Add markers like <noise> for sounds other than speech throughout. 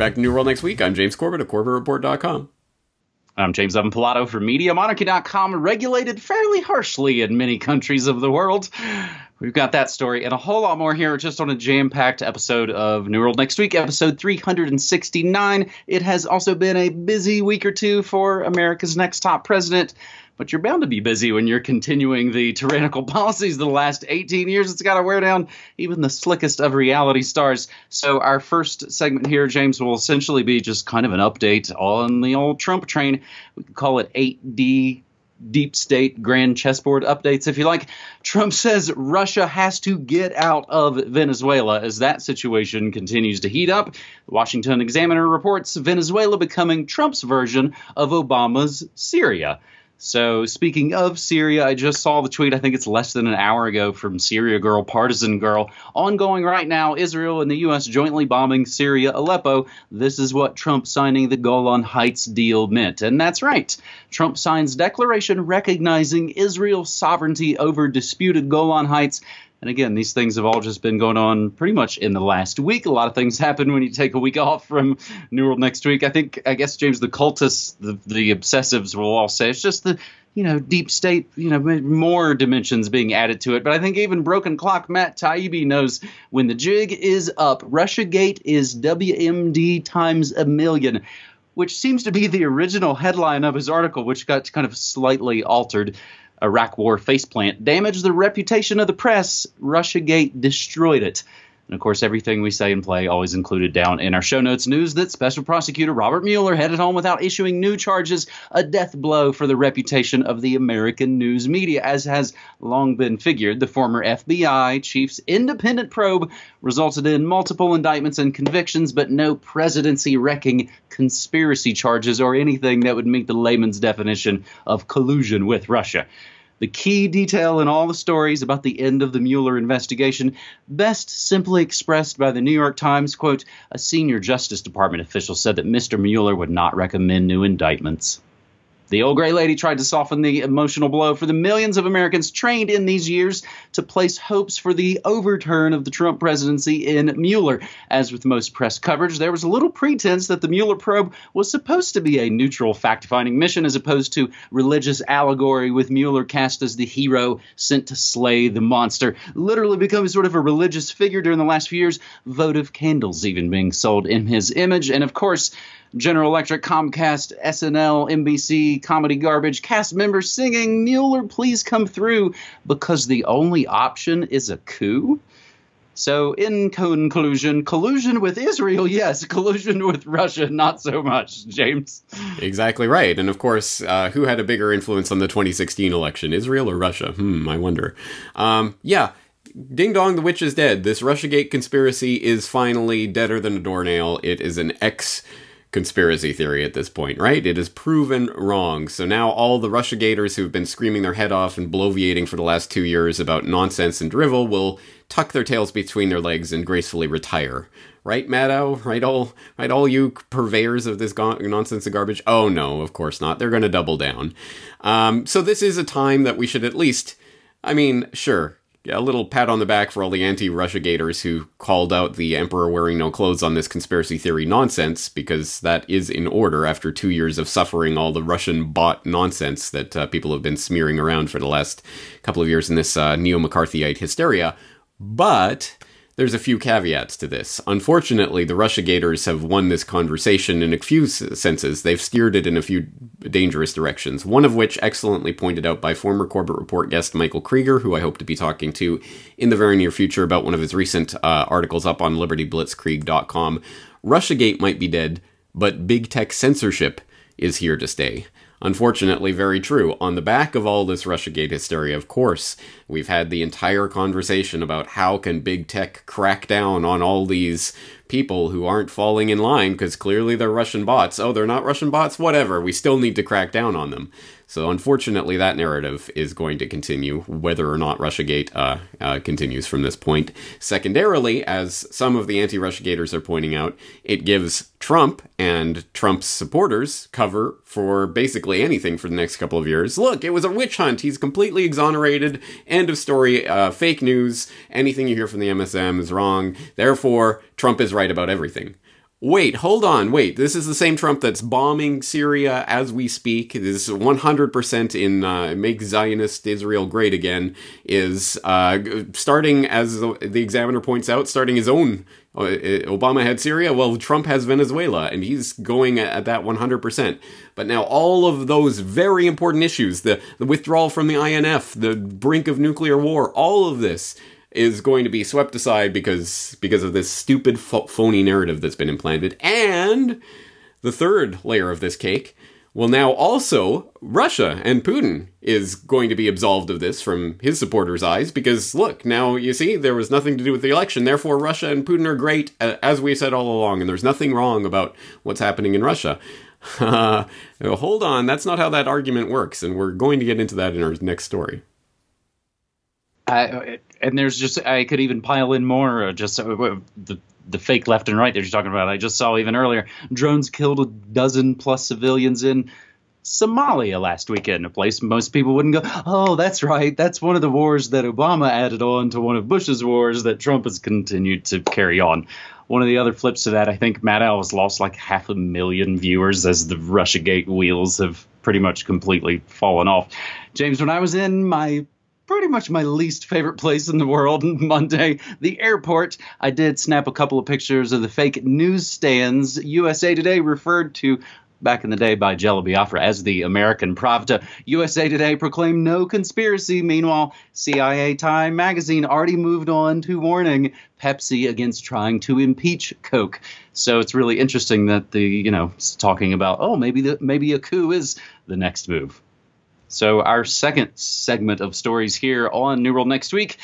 back to New World next week. I'm James Corbett of CorbettReport.com. I'm James Evans Pilato for MediaMonarchy.com, regulated fairly harshly in many countries of the world. We've got that story and a whole lot more here just on a jam packed episode of New World Next Week, episode 369. It has also been a busy week or two for America's next top president, but you're bound to be busy when you're continuing the tyrannical <laughs> policies of the last 18 years. It's got to wear down even the slickest of reality stars. So, our first segment here, James, will essentially be just kind of an update on the old Trump train. We could call it 8D deep state grand chessboard updates, if you like. Trump says Russia has to get out of Venezuela as that situation continues to heat up. The Washington Examiner reports Venezuela becoming Trump's version of Obama's Syria. So, speaking of Syria, I just saw the tweet, I think it's less than an hour ago from Syrian Girl, Partisan Girl. Ongoing right now, Israel and the U.S. jointly bombing Syria, Aleppo. This is what Trump signing the Golan Heights deal meant. And that's right. Trump signs declaration recognizing Israel's sovereignty over disputed Golan Heights and again, these things have all just been going on pretty much in the last week. A lot of things happen when you take a week off from New World next week. I think, I guess, James, the cultists, the, the obsessives will all say it's just the, you know, deep state, you know, more dimensions being added to it. But I think even Broken Clock Matt Taibbi knows when the jig is up, Russiagate is WMD times a million which seems to be the original headline of his article, which got kind of slightly altered. Iraq War faceplant damaged the reputation of the press. Russiagate destroyed it. And of course, everything we say and play always included down in our show notes. News that Special Prosecutor Robert Mueller headed home without issuing new charges, a death blow for the reputation of the American news media, as has long been figured. The former FBI chief's independent probe resulted in multiple indictments and convictions, but no presidency wrecking conspiracy charges or anything that would meet the layman's definition of collusion with Russia the key detail in all the stories about the end of the Mueller investigation, best simply expressed by the New York Times. Quote, a senior Justice Department official said that Mr. Mueller would not recommend new indictments. The old gray lady tried to soften the emotional blow for the millions of Americans trained in these years to place hopes for the overturn of the Trump presidency in Mueller. As with most press coverage, there was a little pretense that the Mueller probe was supposed to be a neutral fact finding mission as opposed to religious allegory, with Mueller cast as the hero sent to slay the monster. Literally becoming sort of a religious figure during the last few years, votive candles even being sold in his image. And of course, General Electric, Comcast, SNL, NBC, comedy garbage, cast members singing, Mueller, please come through, because the only option is a coup? So, in conclusion, collusion with Israel, yes. <laughs> Collusion with Russia, not so much, James. Exactly right. And of course, uh, who had a bigger influence on the 2016 election, Israel or Russia? Hmm, I wonder. Um, yeah, Ding dong, the witch is dead. This Russiagate conspiracy is finally deader than a doornail. It is an ex conspiracy theory at this point, right? It is proven wrong. So now all the Russiagators who've been screaming their head off and bloviating for the last two years about nonsense and drivel will tuck their tails between their legs and gracefully retire. Right, Maddow? Right, all right, all you purveyors of this go- nonsense and garbage? Oh no, of course not. They're going to double down. Um, so this is a time that we should at least. I mean, sure, a little pat on the back for all the anti-Russia gators who called out the emperor wearing no clothes on this conspiracy theory nonsense, because that is in order after two years of suffering all the Russian bot nonsense that uh, people have been smearing around for the last couple of years in this uh, neo-McCarthyite hysteria. But there's a few caveats to this. Unfortunately, the Russia Gators have won this conversation in a few senses. They've steered it in a few dangerous directions, one of which excellently pointed out by former Corbett Report guest Michael Krieger, who I hope to be talking to in the very near future about one of his recent uh, articles up on libertyblitzkrieg.com. Russiagate might be dead, but big tech censorship is here to stay. Unfortunately, very true. On the back of all this Russiagate hysteria, of course, we've had the entire conversation about how can big tech crack down on all these people who aren't falling in line because clearly they're Russian bots. Oh, they're not Russian bots? Whatever. We still need to crack down on them. So, unfortunately, that narrative is going to continue, whether or not Russiagate uh, uh, continues from this point. Secondarily, as some of the anti Russiagators are pointing out, it gives Trump and Trump's supporters cover for basically anything for the next couple of years. Look, it was a witch hunt. He's completely exonerated. End of story. Uh, fake news. Anything you hear from the MSM is wrong. Therefore, Trump is right about everything. Wait, hold on. Wait, this is the same Trump that's bombing Syria as we speak. This is 100% in uh, Make Zionist Israel Great Again, is uh, starting, as the, the Examiner points out, starting his own. Uh, Obama had Syria, well, Trump has Venezuela, and he's going at that 100%. But now all of those very important issues, the, the withdrawal from the INF, the brink of nuclear war, all of this is going to be swept aside because because of this stupid phony narrative that's been implanted and the third layer of this cake well now also Russia and Putin is going to be absolved of this from his supporters eyes because look now you see there was nothing to do with the election therefore Russia and Putin are great as we said all along and there's nothing wrong about what's happening in Russia uh, <laughs> hold on that's not how that argument works and we're going to get into that in our next story I, and there's just I could even pile in more. Uh, just uh, the the fake left and right that you're talking about. I just saw even earlier drones killed a dozen plus civilians in Somalia last weekend, a place most people wouldn't go. Oh, that's right. That's one of the wars that Obama added on to one of Bush's wars that Trump has continued to carry on. One of the other flips to that, I think Maddow has lost like half a million viewers as the Russiagate wheels have pretty much completely fallen off. James, when I was in my pretty much my least favorite place in the world <laughs> Monday, the airport. I did snap a couple of pictures of the fake news stands USA Today referred to back in the day by Jello Biafra as the American Pravda. USA Today proclaimed no conspiracy. Meanwhile, CIA Time magazine already moved on to warning Pepsi against trying to impeach Coke. So it's really interesting that the, you know, talking about, oh, maybe the, maybe a coup is the next move. So, our second segment of stories here on New World Next Week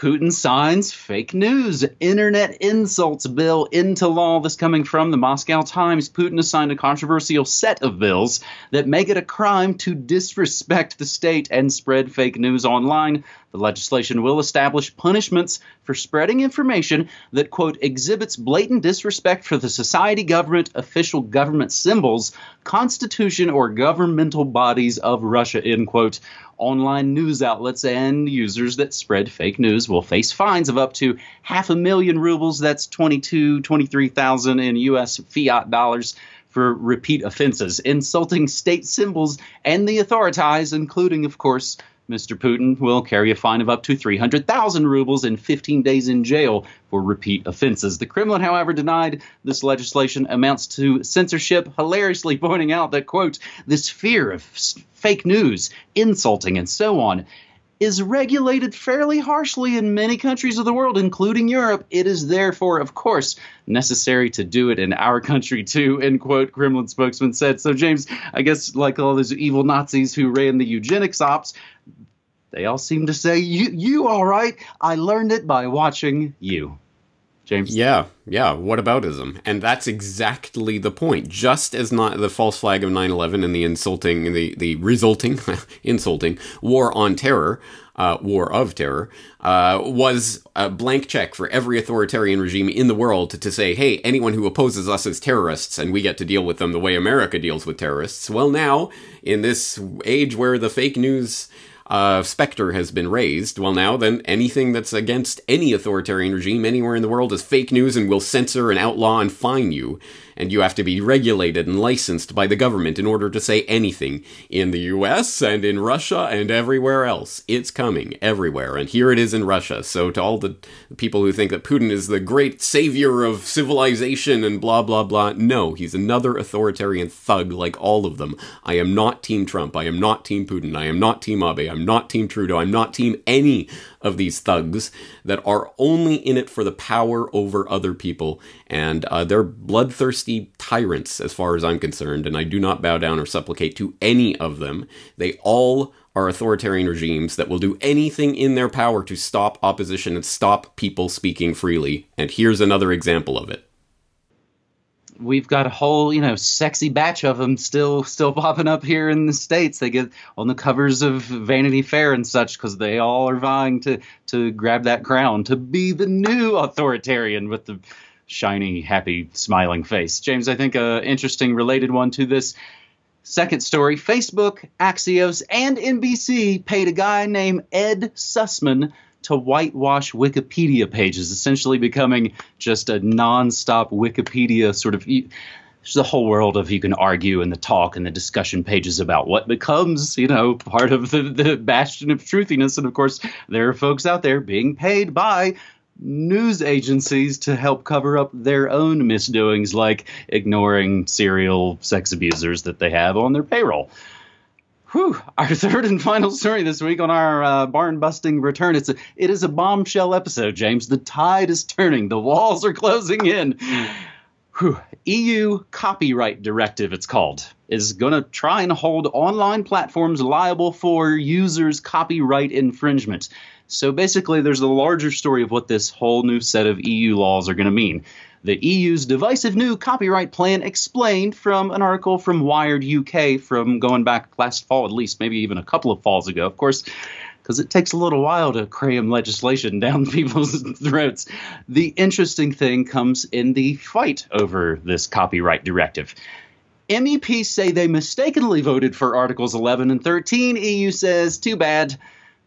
Putin signs fake news, internet insults bill into law. This coming from the Moscow Times. Putin has signed a controversial set of bills that make it a crime to disrespect the state and spread fake news online. The legislation will establish punishments for spreading information that, quote, exhibits blatant disrespect for the society, government, official government symbols, constitution, or governmental bodies of Russia, end quote. Online news outlets and users that spread fake news will face fines of up to half a million rubles, that's 22, 23,000 in US fiat dollars for repeat offenses, insulting state symbols and the authorities, including, of course, Mr. Putin will carry a fine of up to 300,000 rubles and 15 days in jail for repeat offenses. The Kremlin, however, denied this legislation amounts to censorship, hilariously pointing out that, quote, this fear of fake news, insulting, and so on is regulated fairly harshly in many countries of the world, including Europe. It is therefore, of course, necessary to do it in our country too, end quote, Kremlin spokesman said. So, James, I guess like all those evil Nazis who ran the eugenics ops, they all seem to say, you, you all right? I learned it by watching you. James? Yeah, yeah. What aboutism? And that's exactly the point. Just as not the false flag of 9/11 and the insulting, the the resulting <laughs> insulting war on terror, uh, war of terror, uh, was a blank check for every authoritarian regime in the world to, to say, hey, anyone who opposes us is terrorists, and we get to deal with them the way America deals with terrorists. Well, now in this age where the fake news uh, specter has been raised, well, now then anything that's against any authoritarian regime anywhere in the world is fake news and will censor and outlaw and fine you and you have to be regulated and licensed by the government in order to say anything in the US and in Russia and everywhere else. It's coming everywhere, and here it is in Russia. So, to all the people who think that Putin is the great savior of civilization and blah blah blah, no, he's another authoritarian thug like all of them. I am not Team Trump. I am not Team Putin. I am not Team Abe. I'm not Team Trudeau. I'm not Team any of these thugs that are only in it for the power over other people. And uh, they're bloodthirsty tyrants, as far as I'm concerned. And I do not bow down or supplicate to any of them. They all are authoritarian regimes that will do anything in their power to stop opposition and stop people speaking freely. And here's another example of it we've got a whole you know sexy batch of them still still popping up here in the states. They get on the covers of vanity fair and such because they all are vying to to grab that crown to be the new authoritarian with the shiny happy smiling face. James i think a interesting related one to this second story. Facebook axios and nbc paid a guy named ed sussman to whitewash Wikipedia pages, essentially becoming just a non-stop Wikipedia sort of. There's a whole world of you can argue and the talk and the discussion pages about what becomes, you know, part of the, the bastion of truthiness. And of course, there are folks out there being paid by news agencies to help cover up their own misdoings, like ignoring serial sex abusers that they have on their payroll. Whew, our <laughs> third and final story this week on our uh, barn busting return. It's a, it is a bombshell episode, James. The tide is turning. The walls are closing in. Whew. EU Copyright Directive, it's called, is going to try and hold online platforms liable for users' copyright infringement. So basically, there's a larger story of what this whole new set of EU laws are going to mean the EU's divisive new copyright plan explained from an article from Wired UK from going back last fall, at least, maybe even a couple of falls ago. Of course, because it takes a little while to cram legislation <laughs> down people's throats. The interesting thing comes in the fight over this copyright directive. MEPs say they mistakenly voted for Articles 11 and 13. EU says, too bad.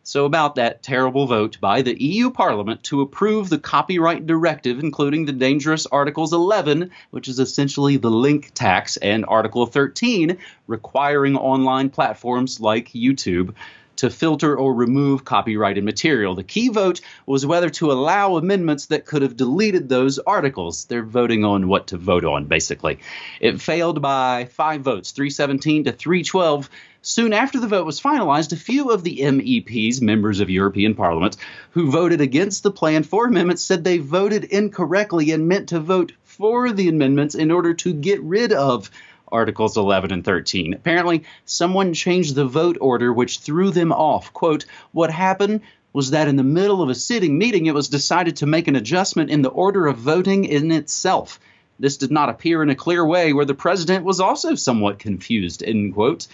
So, about that terrible vote by the EU Parliament to approve the copyright directive, including the dangerous Articles 11, which is essentially the link tax, and Article 13, requiring online platforms like YouTube to filter or remove copyrighted material. The key vote was whether to allow amendments that could have deleted those articles. They're voting on what to vote on, basically. It failed by five votes, 317 to 312 Soon after the vote was finalized, a few of the MEPs, members of European Parliament, who voted against the plan for amendments said they voted incorrectly and meant to vote for the amendments in order to get rid of Articles 11 and 13. Apparently, someone changed the vote order, which threw them off. Quote, What happened was that in the middle of a sitting meeting, it was decided to make an adjustment in the order of voting in itself. This did not appear in a clear way, where the president was also somewhat confused, end quote.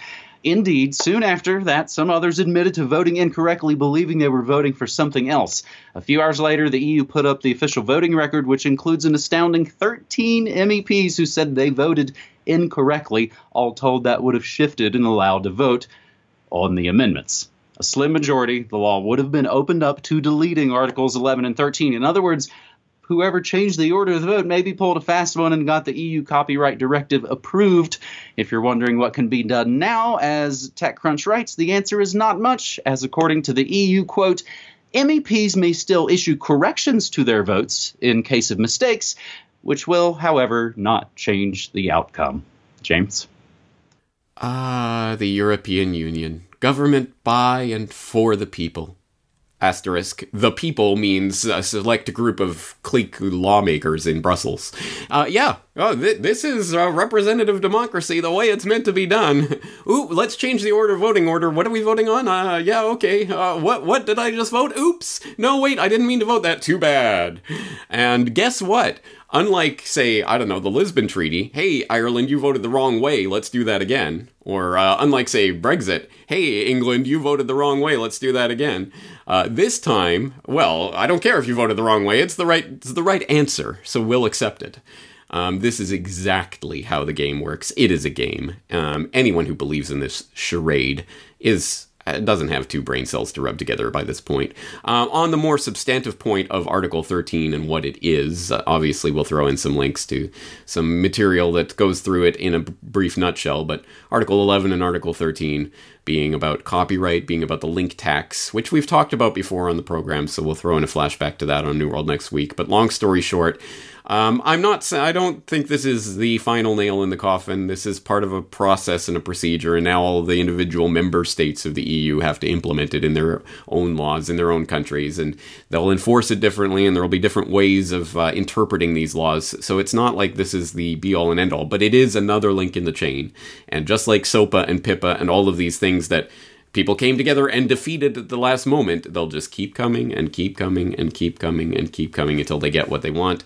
Indeed, soon after that, some others admitted to voting incorrectly, believing they were voting for something else. A few hours later, the EU put up the official voting record, which includes an astounding 13 MEPs who said they voted incorrectly. All told, that would have shifted and allowed to vote on the amendments. A slim majority, the law would have been opened up to deleting Articles 11 and 13. In other words, whoever changed the order of the vote maybe pulled a fast one and got the EU copyright directive approved. If you're wondering what can be done now, as TechCrunch writes, the answer is not much, as according to the EU, quote, MEPs may still issue corrections to their votes in case of mistakes, which will, however, not change the outcome. James? Ah, the European Union. Government by and for the people asterisk the people means a select group of clique lawmakers in Brussels. Uh, yeah, oh, th- this is representative democracy the way it's meant to be done. <laughs> Ooh, let's change the order voting order. What are we voting on? Uh, yeah, okay. Uh, what what did I just vote? Oops. No, wait, I didn't mean to vote that. Too bad. And guess what? Unlike, say, I don't know, the Lisbon Treaty, hey, Ireland, you voted the wrong way, let's do that again. Or, uh, unlike, say, Brexit, hey, England, you voted the wrong way, let's do that again. Uh, this time, well, I don't care if you voted the wrong way, it's the right, it's the right answer, so we'll accept it. Um, this is exactly how the game works. It is a game. Um, anyone who believes in this charade is doesn't have two brain cells to rub together by this point. Uh, on the more substantive point of Article 13 and what it is, uh, obviously we'll throw in some links to some material that goes through it in a brief nutshell, but Article 11 and Article 13 being about copyright, being about the link tax, which we've talked about before on the program, so we'll throw in a flashback to that on New World next week. But long story short, um, I'm not. I don't think this is the final nail in the coffin. This is part of a process and a procedure, and now all the individual member states of the EU have to implement it in their own laws in their own countries, and they'll enforce it differently, and there will be different ways of uh, interpreting these laws. So it's not like this is the be all and end all, but it is another link in the chain. And just like SOPA and PIPA and all of these things that people came together and defeated at the last moment, they'll just keep coming and keep coming and keep coming and keep coming until they get what they want.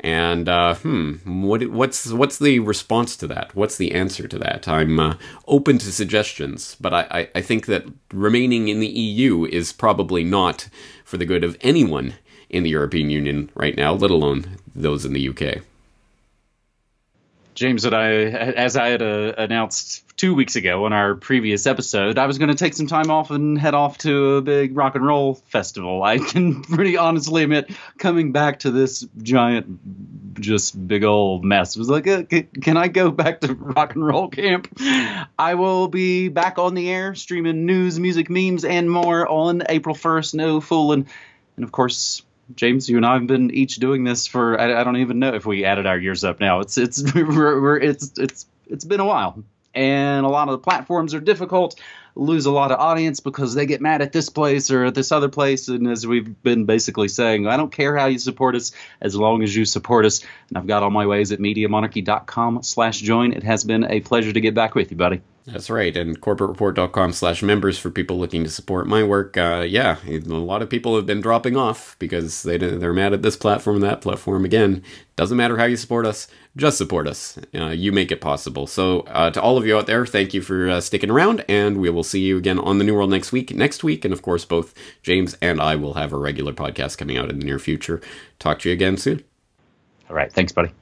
And uh, hmm, what, what's what's the response to that? What's the answer to that? I'm uh, open to suggestions, but I, I, I think that remaining in the EU is probably not for the good of anyone in the European Union right now, let alone those in the UK. James and I, as I had uh, announced two weeks ago on our previous episode, I was going to take some time off and head off to a big rock and roll festival. I can <laughs> pretty honestly admit, coming back to this giant, just big old mess was like, uh, can I go back to <laughs> rock and roll camp? I will be back on the air streaming news, music, memes, and more on April 1st. No fooling. And of course, James, you and I have been each doing this for I, I, don't even know if we added our years up now. It's it's <laughs> we're, we're, it's it's it's been a while, and a lot of the platforms are difficult. Lose a lot of audience because they get mad at this place or at this other place. And as we've been basically saying, I don't care how you support us as long as you support us. And I've got all my ways at MediaMonarchy.com/slash/join. It has been a pleasure to get back with you, buddy. That's right. And corbettreport.com slash members for people looking to support my work. Uh, yeah, a lot of people have been dropping off because they, they're mad at this platform and that platform. Again, doesn't matter how you support us, just support us. Uh, you make it possible. So, uh, to all of you out there, thank you for uh, sticking around, and we will see you again on the New World next week. Next week, and of course, both James and I will have a regular podcast coming out in the near future. Talk to you again soon. All right. Thanks, buddy.